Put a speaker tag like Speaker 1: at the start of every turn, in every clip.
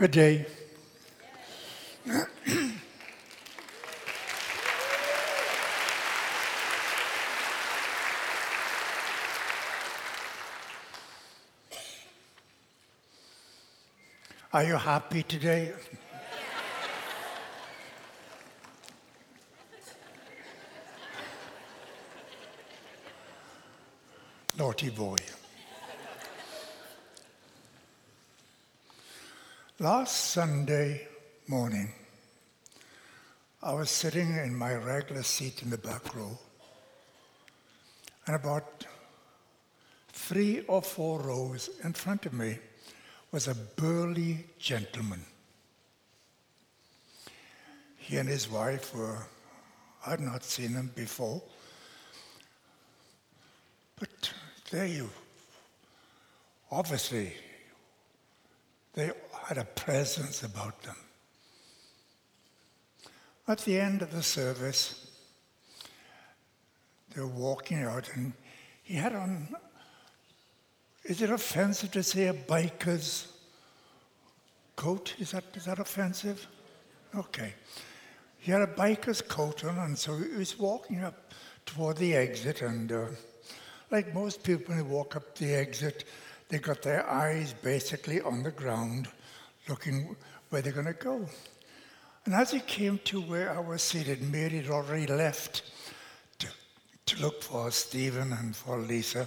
Speaker 1: Good day. Are you happy today? Naughty boy. Last Sunday morning, I was sitting in my regular seat in the back row, and about three or four rows in front of me was a burly gentleman. He and his wife were, I'd not seen them before, but there you, obviously, they had a presence about them. At the end of the service, they were walking out, and he had on. Is it offensive to say a biker's coat? Is that, is that offensive? Okay. He had a biker's coat on, and so he was walking up toward the exit, and uh, like most people, when they walk up the exit, they got their eyes basically on the ground, looking where they're going to go. And as he came to where I was seated, Mary had already left to, to look for Stephen and for Lisa.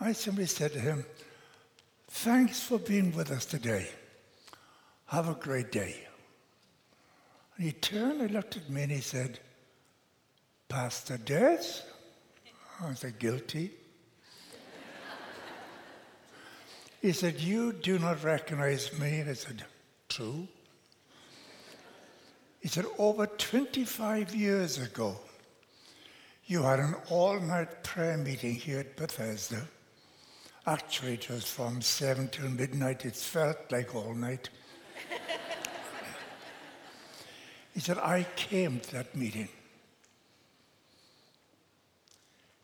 Speaker 1: I simply said to him, Thanks for being with us today. Have a great day. And he turned and looked at me and he said, Pastor Des? I said, Guilty. He said, You do not recognize me. And I said, True. He said, Over 25 years ago, you had an all night prayer meeting here at Bethesda. Actually, it was from 7 till midnight. It felt like all night. he said, I came to that meeting.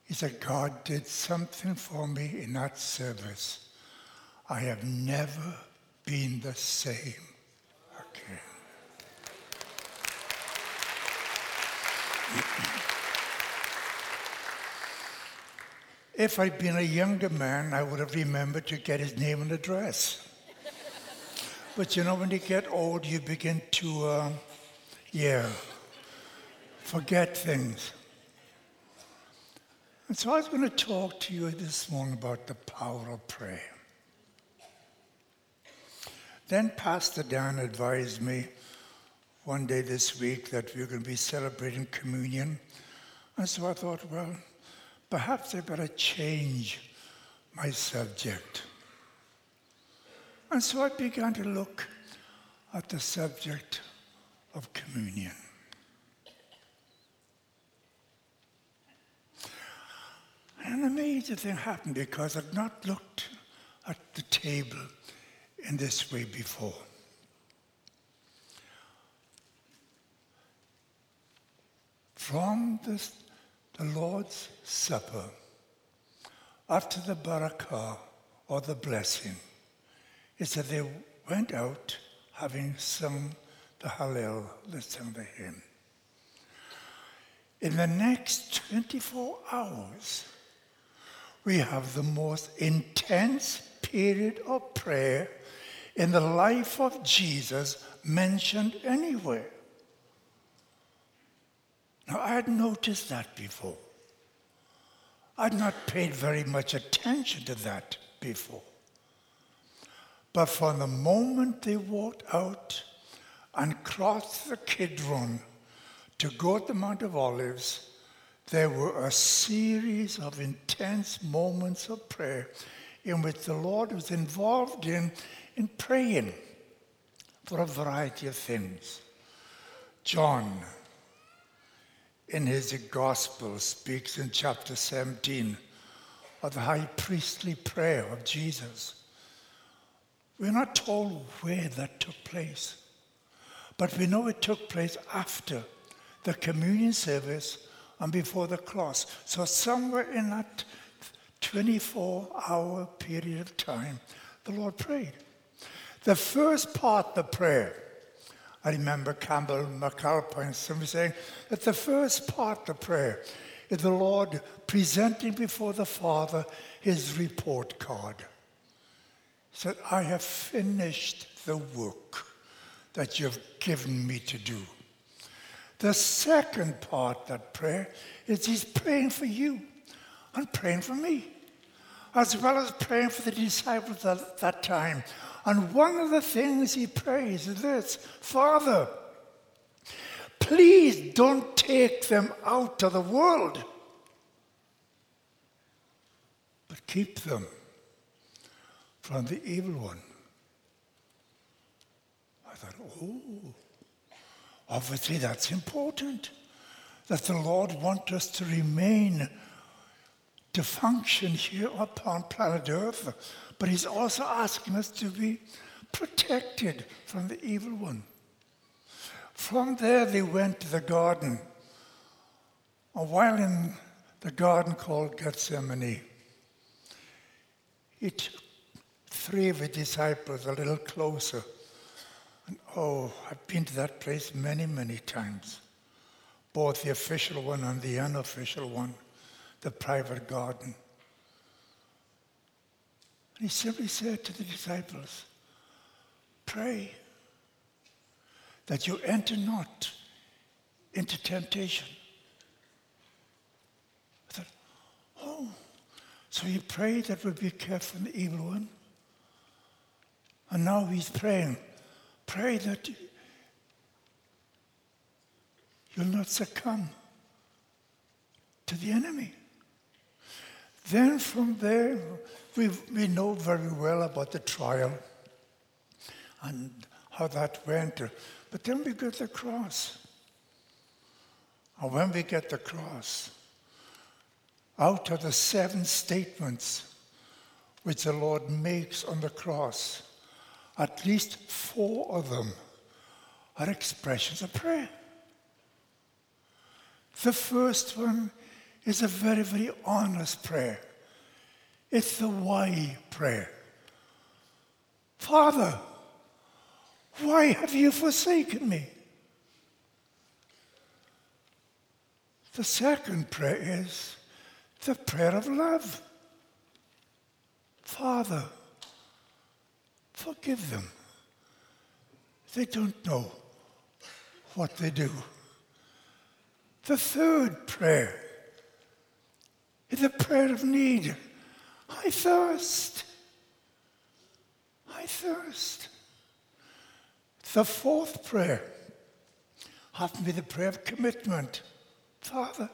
Speaker 1: He said, God did something for me in that service. I have never been the same again. If I'd been a younger man, I would have remembered to get his name and address. But you know, when you get old, you begin to, uh, yeah, forget things. And so I was going to talk to you this morning about the power of prayer. Then Pastor Dan advised me one day this week that we are going to be celebrating communion. And so I thought, well, perhaps I better change my subject. And so I began to look at the subject of communion. And an amazing thing happened because I'd not looked at the table in this way before. From this, the Lord's Supper, after the barakah or the blessing, it said they went out having sung the Hallel, they sung the hymn. In the next 24 hours, we have the most intense period of prayer in the life of Jesus mentioned anywhere. Now, I had noticed that before. I'd not paid very much attention to that before. But from the moment they walked out and crossed the Kidron to go to the Mount of Olives, there were a series of intense moments of prayer in which the Lord was involved in, in praying for a variety of things. John, in his gospel, speaks in chapter 17 of the high priestly prayer of Jesus. We're not told where that took place, but we know it took place after the communion service and before the cross. So, somewhere in that 24 hour period of time, the Lord prayed. The first part, of the prayer, I remember Campbell McAlpine somebody saying that the first part, the prayer, is the Lord presenting before the Father his report card. He said, I have finished the work that you've given me to do. The second part, that prayer, is he's praying for you and praying for me, as well as praying for the disciples at that time. And one of the things he prays is this Father, please don't take them out of the world, but keep them from the evil one. I thought, oh, obviously that's important. That the Lord wants us to remain, to function here upon planet Earth, but He's also asking us to be protected from the evil one. From there, they went to the garden. A while in the garden called Gethsemane, he took three of his disciples a little closer. And oh, I've been to that place many, many times, both the official one and the unofficial one, the private garden. And he simply said to the disciples, Pray that you enter not into temptation. I thought, oh, so he prayed that we'd be kept from the evil one. And now he's praying, pray that you'll not succumb to the enemy. Then from there, we, we know very well about the trial and how that went. But then we get the cross. And when we get the cross, out of the seven statements which the Lord makes on the cross, at least four of them are expressions of prayer. The first one is a very, very honest prayer. It's the why prayer. Father, why have you forsaken me? The second prayer is the prayer of love. Father, forgive them. They don't know what they do. The third prayer is a prayer of need. I thirst. I thirst. The fourth prayer to be the prayer of commitment. Father,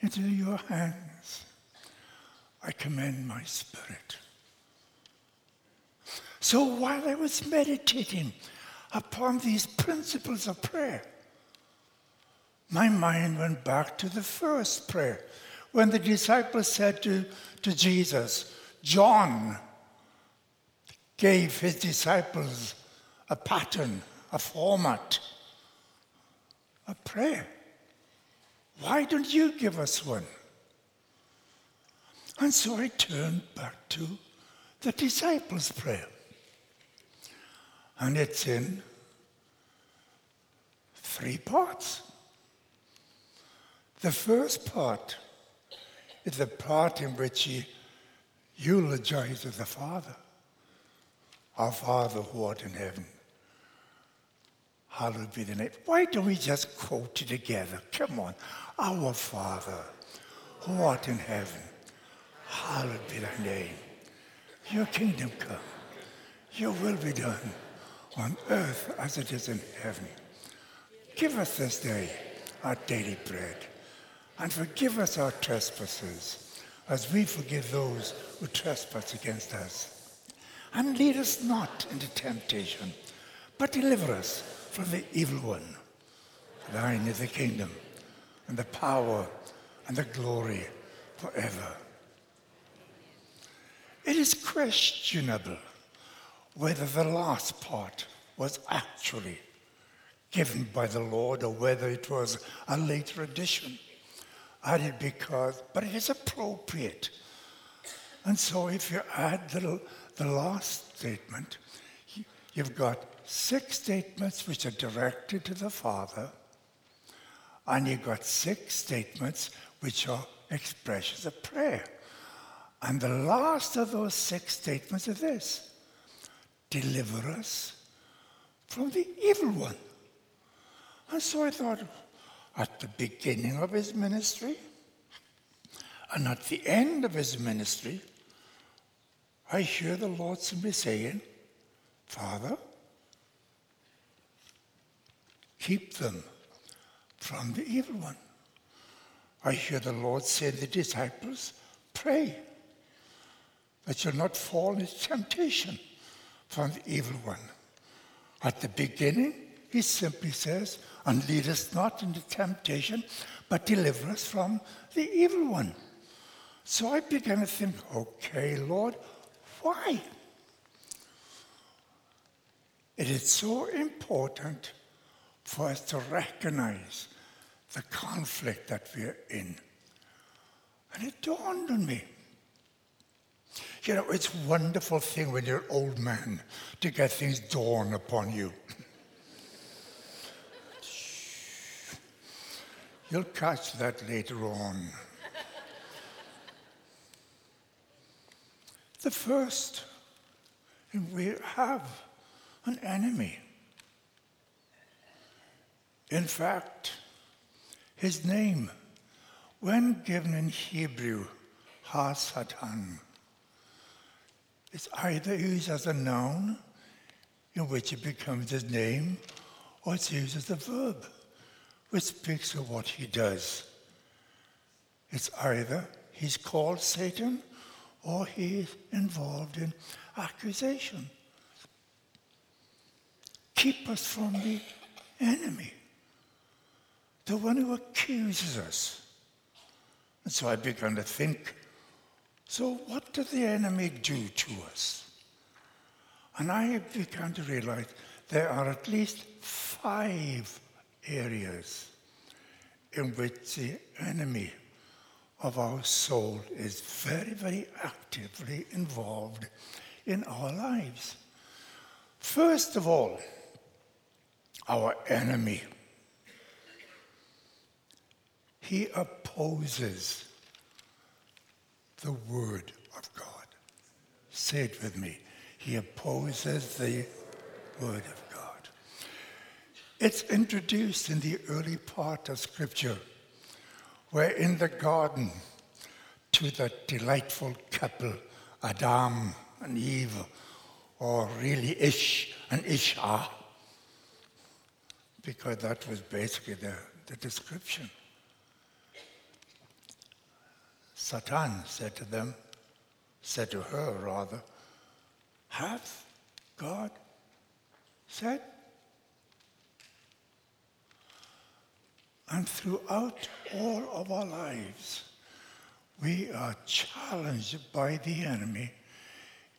Speaker 1: into your hands I commend my spirit. So while I was meditating upon these principles of prayer, my mind went back to the first prayer when the disciples said to, to Jesus, John gave his disciples a pattern, a format, a prayer. Why don't you give us one? And so I turned back to the disciples' prayer. And it's in three parts. The first part is the part in which he eulogizes the Father. Our Father who art in heaven, hallowed be the name. Why don't we just quote it together? Come on. Our Father who art in heaven, hallowed be thy name. Your kingdom come, your will be done on earth as it is in heaven. Give us this day our daily bread and forgive us our trespasses as we forgive those who trespass against us. And lead us not into temptation, but deliver us from the evil one. Thine is the kingdom and the power and the glory forever. It is questionable whether the last part was actually given by the Lord or whether it was a later addition added because, but it is appropriate. And so if you add the, the last statement, you've got six statements which are directed to the Father, and you've got six statements which are expressions of prayer. And the last of those six statements is this deliver us from the evil one. And so I thought, at the beginning of his ministry and at the end of his ministry, I hear the Lord simply saying, Father, keep them from the evil one. I hear the Lord say to the disciples, pray that you'll not fall into temptation from the evil one. At the beginning, he simply says, and lead us not into temptation, but deliver us from the evil one. So I began to think, okay, Lord, why? It is so important for us to recognize the conflict that we're in. And it dawned on me. You know, it's a wonderful thing when you're an old man to get things dawn upon you. You'll catch that later on. the first, we have an enemy. In fact, his name, when given in Hebrew, Ha-Satan, is either used as a noun, in which it becomes his name, or it's used as a verb, which speaks of what he does. It's either he's called Satan or he's involved in accusation. Keep us from the enemy the one who accuses us. And so I began to think so, what does the enemy do to us? And I began to realize there are at least five areas in which the enemy of our soul is very, very actively involved in our lives. First of all, our enemy he opposes the Word of God. Say it with me. He opposes the Word of God. It's introduced in the early part of Scripture, where in the garden, to the delightful couple, Adam and Eve, or really Ish and Isha, because that was basically the, the description. Satan said to them, said to her rather, Hath God said? And throughout all of our lives, we are challenged by the enemy.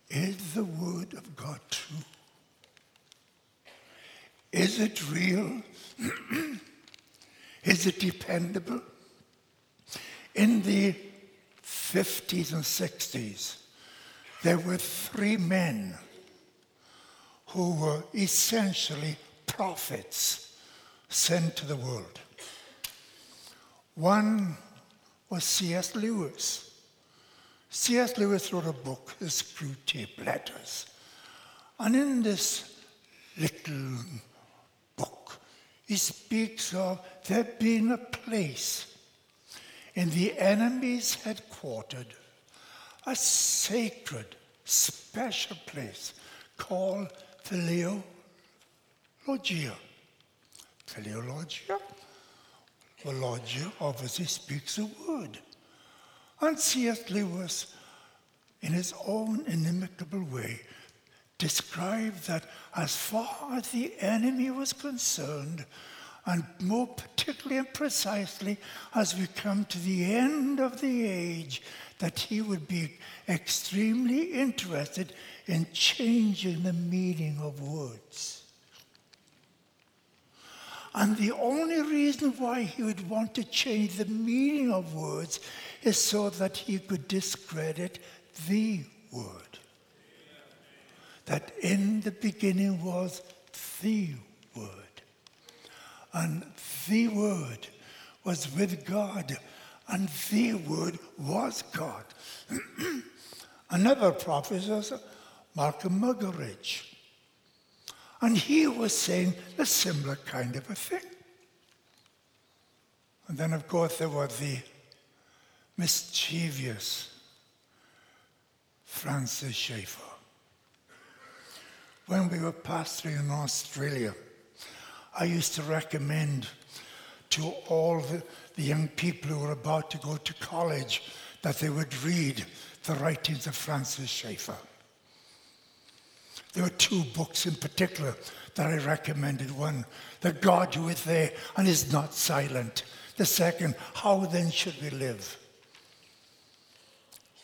Speaker 1: Is the word of God true? Is it real? Is it dependable? In the 50s and 60s, there were three men who were essentially prophets sent to the world. One was C.S. Lewis. C.S. Lewis wrote a book, The Screwtape Letters. And in this little book, he speaks of there being a place in the enemy's headquarters, a sacred, special place called Teleologia. Teleologia? Well, Logia obviously speaks a word. And C.S. Lewis, in his own inimitable way, described that as far as the enemy was concerned, and more particularly and precisely as we come to the end of the age, that he would be extremely interested in changing the meaning of words. And the only reason why he would want to change the meaning of words is so that he could discredit the word. that in the beginning was the Word. And the Word was with God, and the Word was God. Another prophet was Malcolm Muggeridge. And he was saying a similar kind of a thing. And then, of course, there was the mischievous Francis Schaeffer. When we were pastoring in Australia, I used to recommend to all the, the young people who were about to go to college that they would read the writings of Francis Schaeffer. There were two books in particular that I recommended. One, The God who is there and is not silent. The second, How then should we live?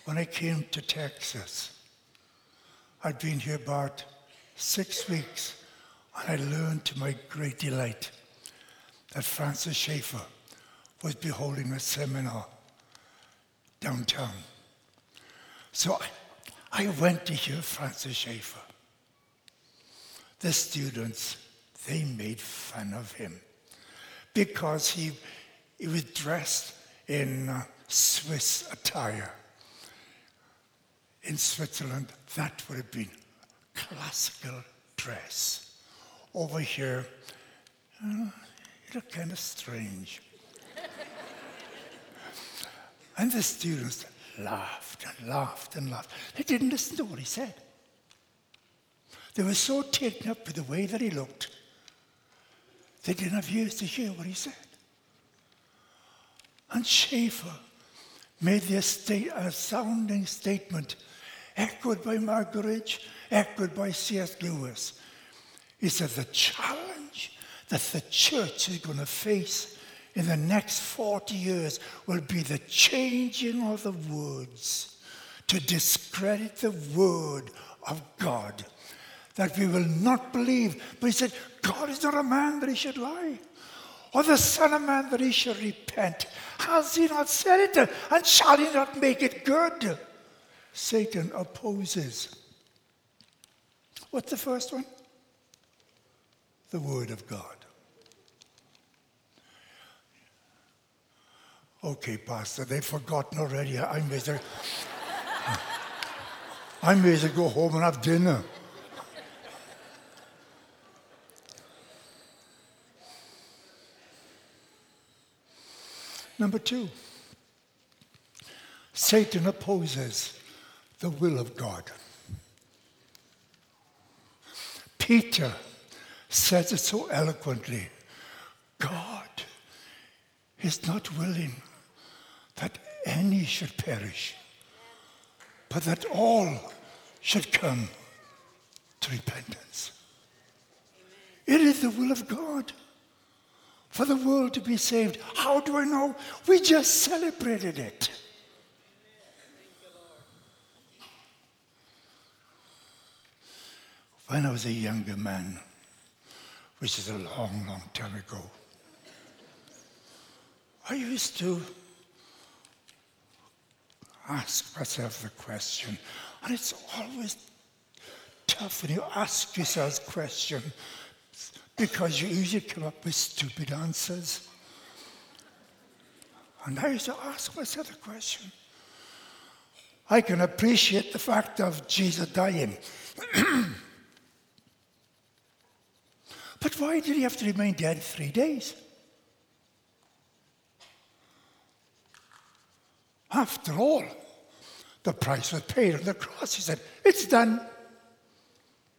Speaker 1: When I came to Texas, I'd been here about six weeks, and I learned to my great delight that Francis Schaeffer was beholding a seminar downtown. So I, I went to hear Francis Schaeffer. The students, they made fun of him because he, he was dressed in uh, Swiss attire. In Switzerland, that would have been classical dress. Over here, uh, it looked kind of strange. and the students laughed and laughed and laughed. They didn't listen to what he said. They were so taken up with the way that he looked, they didn't have ears to hear what he said. And Schaeffer made this a uh, sounding statement, echoed by Muggeridge, echoed by C.S. Lewis. He said, The challenge that the church is going to face in the next 40 years will be the changing of the words to discredit the word of God that we will not believe. But he said, God is not a man that he should lie, or the Son of Man that he should repent. Has he not said it? And shall he not make it good? Satan opposes. What's the first one? The Word of God. Okay, Pastor, they've forgotten already. I may as well, I may as well go home and have dinner. Number two, Satan opposes the will of God. Peter says it so eloquently God is not willing that any should perish, but that all should come to repentance. It is the will of God for the world to be saved. How do I know? We just celebrated it. When I was a younger man, which is a long, long time ago, I used to ask myself the question, and it's always tough when you ask yourself a question because you usually come up with stupid answers. And I used to ask myself the question. I can appreciate the fact of Jesus dying. but why did he have to remain dead three days? After all, the price was paid on the cross. He said, It's done.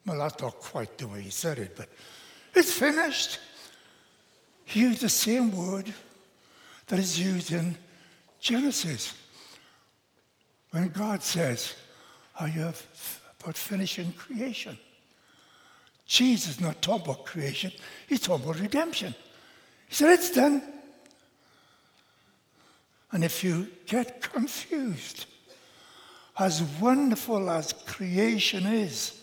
Speaker 1: Well, that's not quite the way he said it, but it's finished. He used the same word that is used in Genesis. When God says, I have about finishing creation. Jesus is not talking about creation, he's talking about redemption. He said, It's done. And if you get confused, as wonderful as creation is,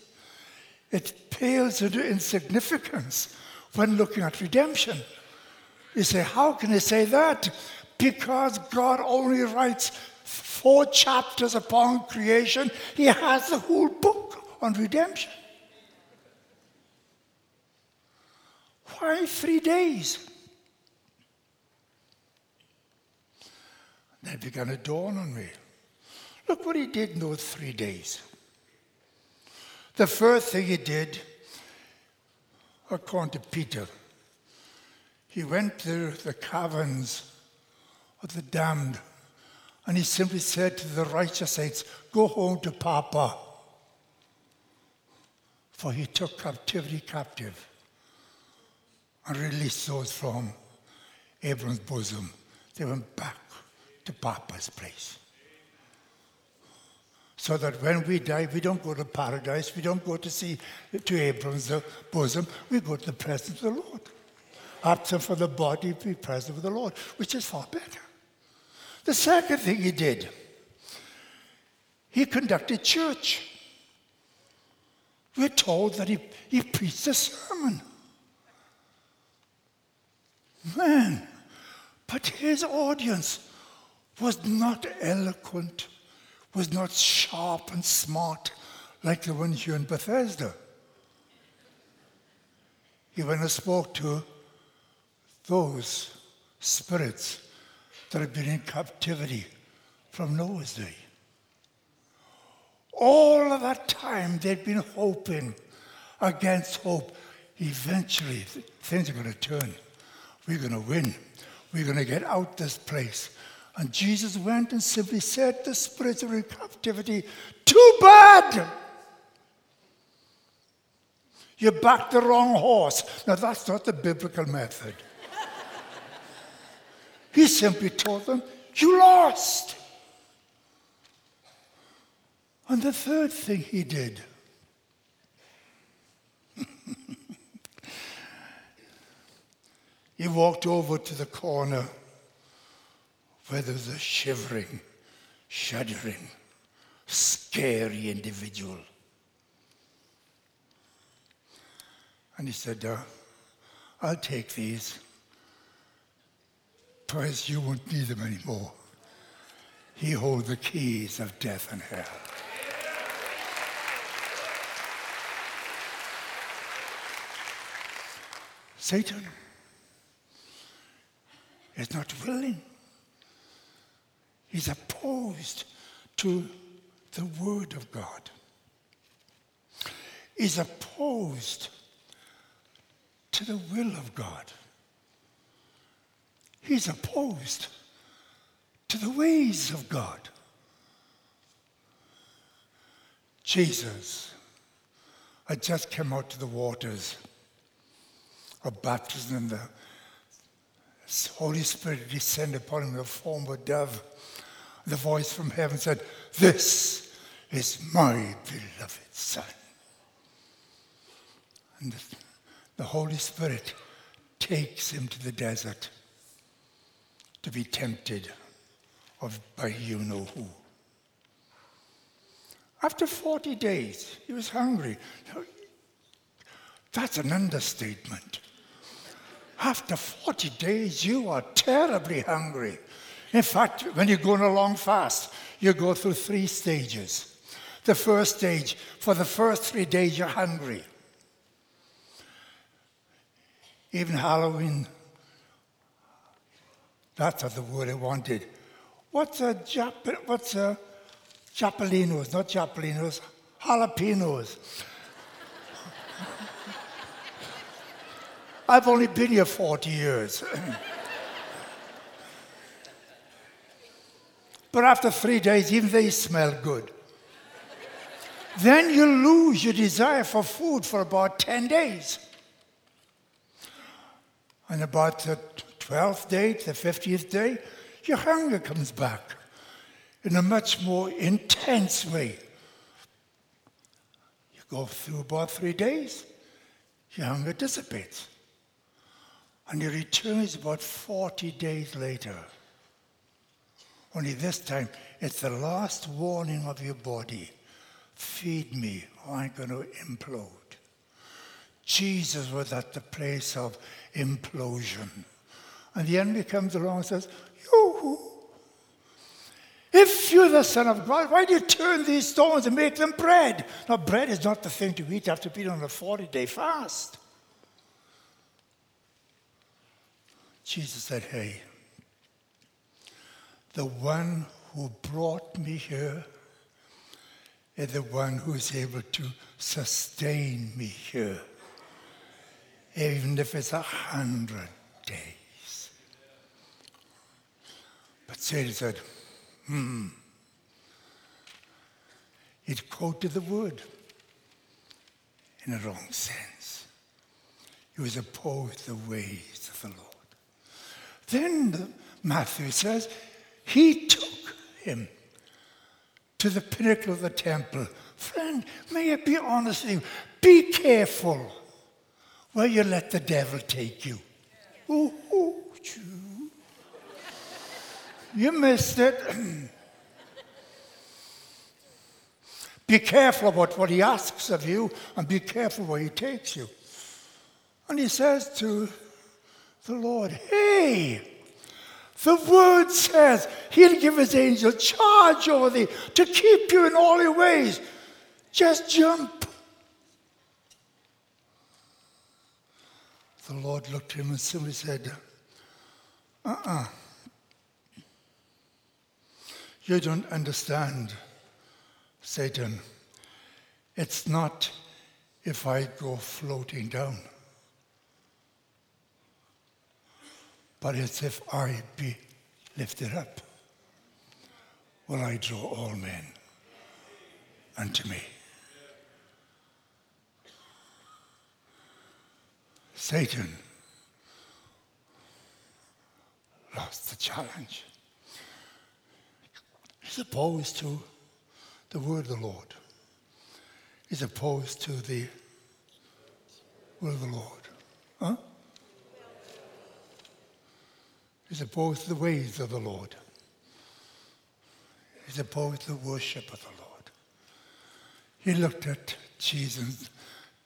Speaker 1: it pales into insignificance when looking at redemption. You say, How can you say that? Because God only writes four chapters upon creation, He has the whole book on redemption. Why three days? That began to dawn on me. Look what he did in those three days. The first thing he did, according to Peter, he went to the caverns of the damned and he simply said to the righteous saints, Go home to Papa. For he took captivity captive and released those from Abram's bosom. They went back to Papa's place. So that when we die, we don't go to paradise, we don't go to see to Abram's bosom, we go to the presence of the Lord. Absent from the body, be present with the Lord, which is far better. The second thing he did, he conducted church. We're told that he, he preached a sermon. Man, but his audience was not eloquent, was not sharp and smart like the one here in Bethesda. He went and spoke to those spirits that had been in captivity from Noah's day. All of that time they'd been hoping against hope. Eventually, things are going to turn. We're going to win. We're going to get out this place. And Jesus went and simply said the spirits in captivity, Too bad! You backed the wrong horse. Now, that's not the biblical method. he simply told them, You lost. And the third thing he did, he walked over to the corner where there was a shivering, shuddering, scary individual. And he said, uh, I'll take these, because you won't need them anymore. He holds the keys of death and hell. Satan is not willing. He's opposed to the Word of God. is opposed to the will of God. He's opposed to the ways of God. Jesus had just come out to the waters of baptism, and the Holy Spirit descended upon him in the form of a dove. The voice from heaven said, This is my beloved Son. And the, Holy Spirit takes him to the desert to be tempted of by you know who. After 40 days, he was hungry. That's an understatement. After 40 days, you are terribly hungry. In fact, when you're going along fast, you go through three stages. The first stage, for the first three days, you're hungry. Even Halloween, that's not the word I wanted. What's a Jap- what's a Japalinos? Not Japalinos, jalapenos. I've only been here 40 years. but after three days, even they smell good. then you lose your desire for food for about 10 days. And about the 12th day, the 50th day, your hunger comes back in a much more intense way. You go through about three days, your hunger dissipates. And he returns about 40 days later. Only this time, it's the last warning of your body feed me, or I'm going to implode. Jesus was at the place of implosion. And the enemy comes along and says, You, if you're the Son of God, why do you turn these stones and make them bread? Now, bread is not the thing to eat after being on a 40 day fast. Jesus said, Hey, the one who brought me here and the one who is able to sustain me here, even if it's a hundred days. But Satan said, hmm. It quoted the word in a wrong sense. He was opposed the ways of the Lord. Then Matthew says, He took him to the pinnacle of the temple. Friend, may I be honest with you? Be careful where you let the devil take you. Ooh, ooh, you missed it. be careful about what he asks of you and be careful where he takes you. And he says to the Lord, Hey, the word says he'll give his angel charge over thee to keep you in all your ways. Just jump. The Lord looked at him and simply said, Uh uh-uh. uh You don't understand, Satan. It's not if I go floating down. But it's if I be lifted up, will I draw all men unto me. Satan lost the challenge. He's opposed to the word of the Lord. He's opposed to the will of the Lord. Huh? Is opposed to the ways of the Lord. He's opposed to the worship of the Lord. He looked at Jesus,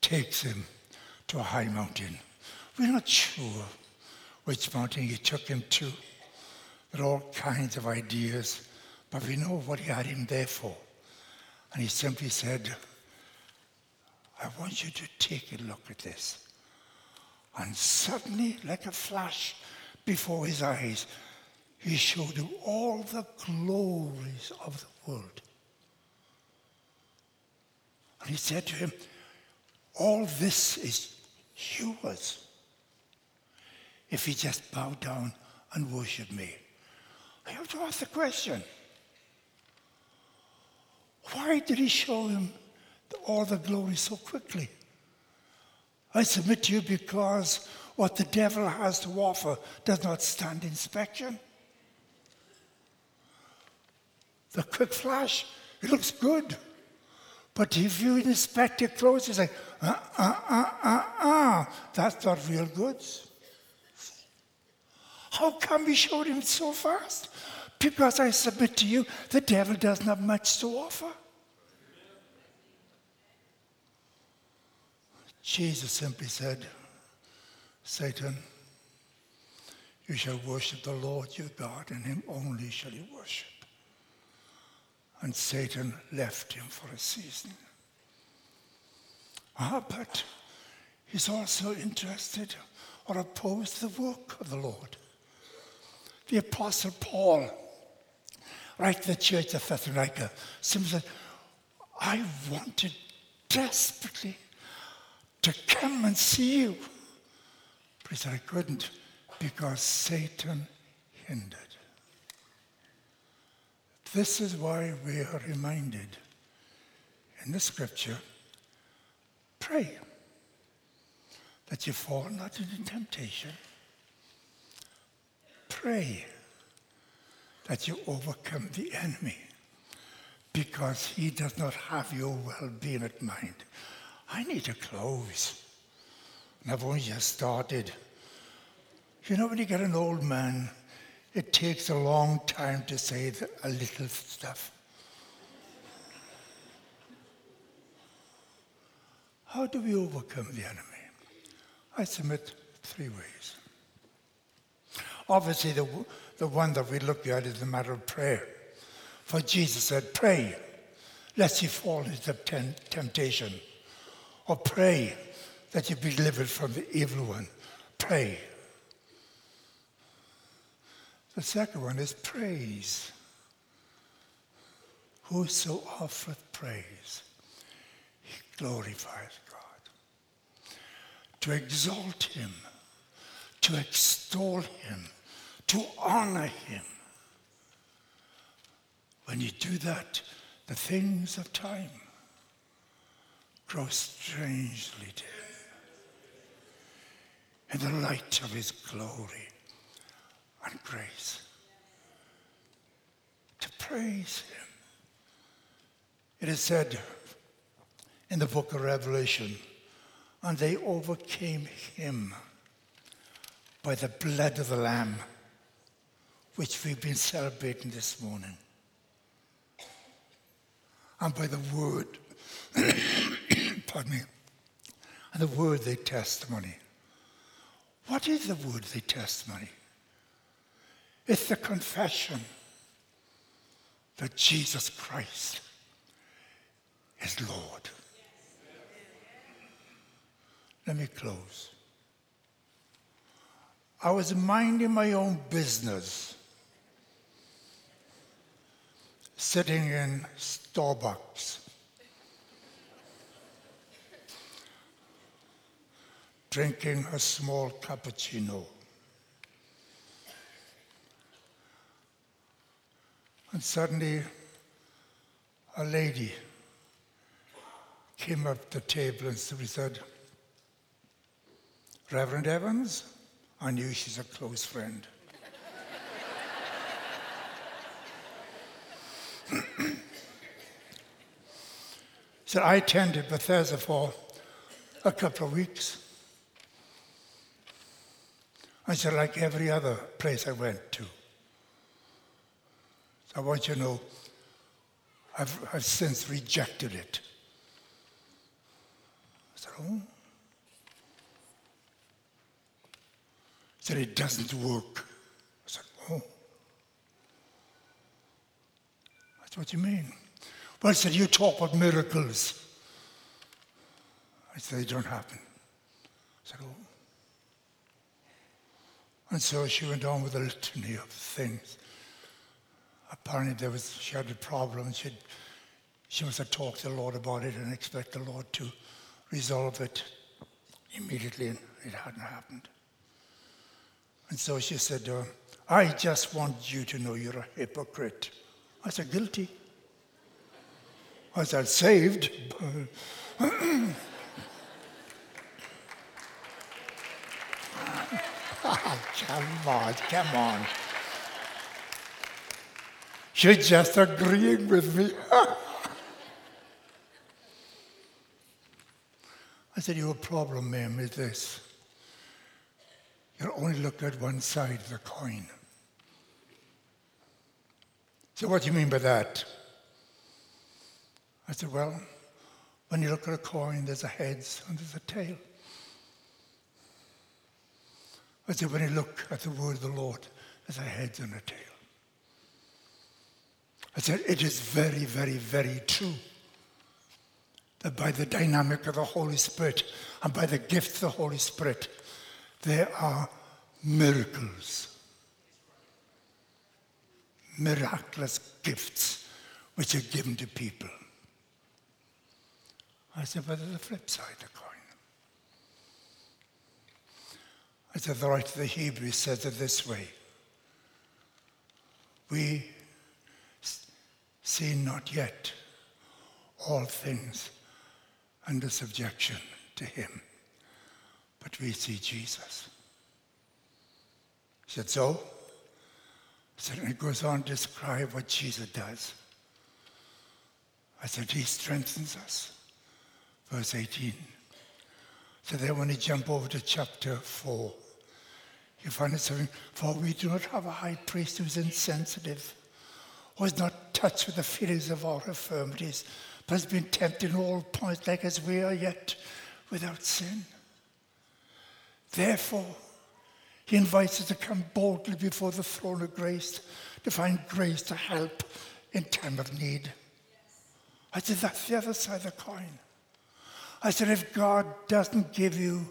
Speaker 1: takes him to a high mountain. We're not sure which mountain he took him to. There are all kinds of ideas, but we know what he had him there for. And he simply said, I want you to take a look at this. And suddenly, like a flash, before his eyes. He showed him all the glories of the world. And he said to him, All this is yours if you just bow down and worship me. I have to ask the question why did he show him all the glory so quickly? I submit to you because what the devil has to offer does not stand inspection. The quick flash, it looks good. But if you inspect it closely, it's like, uh, uh, uh, uh, uh, that's not real goods. How come we showed him so fast? Because I submit to you, the devil doesn't have much to offer. Jesus simply said, Satan, you shall worship the Lord your God, and him only shall you worship. And Satan left him for a season. Ah, but he's also interested or opposed to the work of the Lord. The Apostle Paul, right to the church of Thessalonica, simply said, I wanted desperately to come and see you. But I couldn't because Satan hindered. This is why we are reminded in the scripture pray that you fall not into temptation. Pray that you overcome the enemy because he does not have your well being at mind. I need to close. And I've only just started. You know, when you get an old man, it takes a long time to say a little stuff. How do we overcome the enemy? I submit three ways. Obviously, the, the one that we look at is the matter of prayer. For Jesus said, Pray, lest you fall into temptation, or pray that you be delivered from the evil one. Pray. The second one is praise. Whoso offereth praise, he glorifies God. To exalt him, to extol him, to honor him. When you do that, the things of time grow strangely dim in the light of his glory and grace. To praise him. It is said in the book of Revelation, and they overcame him by the blood of the Lamb, which we've been celebrating this morning, and by the word, pardon me, and the word, their testimony. What is the word, their testimony? It's the confession that Jesus Christ is Lord. Let me close. I was minding my own business, sitting in Starbucks, drinking a small cappuccino. And suddenly, a lady came up to the table and said, Reverend Evans, I knew she's a close friend. so I attended Bethesda for a couple of weeks. I said, like every other place I went to. I want you to know I've, I've since rejected it. I said, oh. said, it doesn't work. I said, oh. That's what you mean. Well, I said, you talk about miracles. I said, they don't happen. I said, oh. And so she went on with a litany of things. Apparently there was, she had a problem. She'd, she must have talked to the Lord about it and expect the Lord to resolve it immediately, and it hadn't happened. And so she said, uh, I just want you to know you're a hypocrite. I said, guilty. I said, saved. Oh, come on, come on. She's just agreeing with me. I said, Your problem, ma'am, is this. You're only looking at one side of the coin. So, what do you mean by that? I said, Well, when you look at a coin, there's a heads and there's a tail. I said, When you look at the word of the Lord, as a heads and a tail. I said, It is very, very, very true that by the dynamic of the Holy Spirit and by the gift of the Holy Spirit, there are miracles, miraculous gifts which are given to people. I said, but there's the flip side of the I said, the writer of the Hebrews says it this way. We see not yet all things under subjection to him but we see Jesus. He said, so? He said, and it goes on to describe what Jesus does. I said, he strengthens us. Verse 18. So then when you jump over to chapter 4, you find it saying, For we do not have a high priest who is insensitive, who is not touched with the feelings of our infirmities, but has been tempted in all points like as we are yet without sin. Therefore, he invites us to come boldly before the throne of grace to find grace to help in time of need. I said, that's the other side of the coin. I said, if God doesn't give you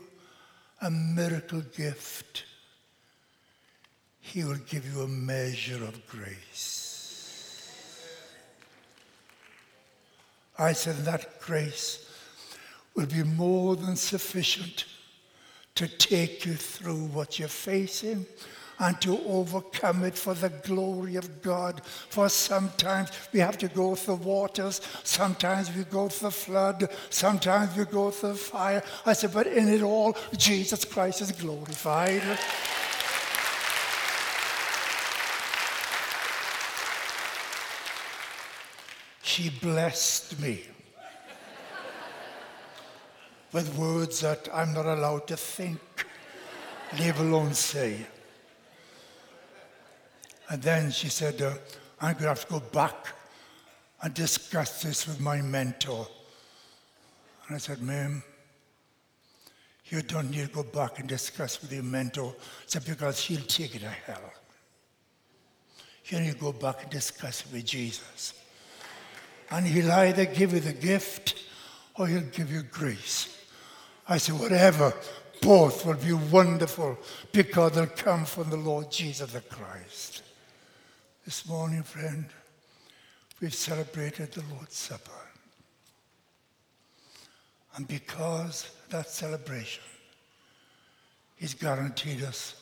Speaker 1: a miracle gift, He will give you a measure of grace. I said that grace will be more than sufficient to take you through what you're facing and to overcome it for the glory of God. For sometimes we have to go through waters, sometimes we go through flood, sometimes we go through fire. I said, but in it all, Jesus Christ is glorified. She blessed me with words that I'm not allowed to think, leave alone say. And then she said, uh, I'm going to have to go back and discuss this with my mentor. And I said, ma'am, you don't need to go back and discuss with your mentor. said, because he'll take you to hell. You need to go back and discuss it with Jesus. And he'll either give you the gift or he'll give you grace. I said, whatever, both will be wonderful because they'll come from the Lord Jesus the Christ. This morning, friend, we've celebrated the Lord's Supper. And because that celebration, He's guaranteed us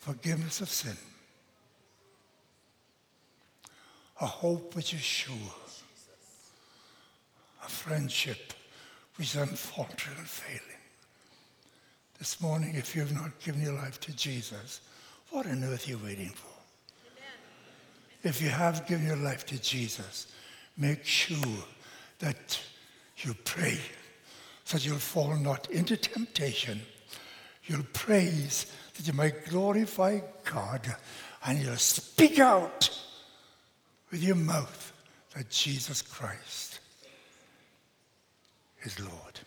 Speaker 1: forgiveness of sin, a hope which is sure, a friendship which is unfaltering and failing. This morning, if you have not given your life to Jesus, what on earth are you waiting for? If you have given your life to Jesus, make sure that you pray so that you'll fall not into temptation. You'll praise that you might glorify God and you'll speak out with your mouth that Jesus Christ is Lord.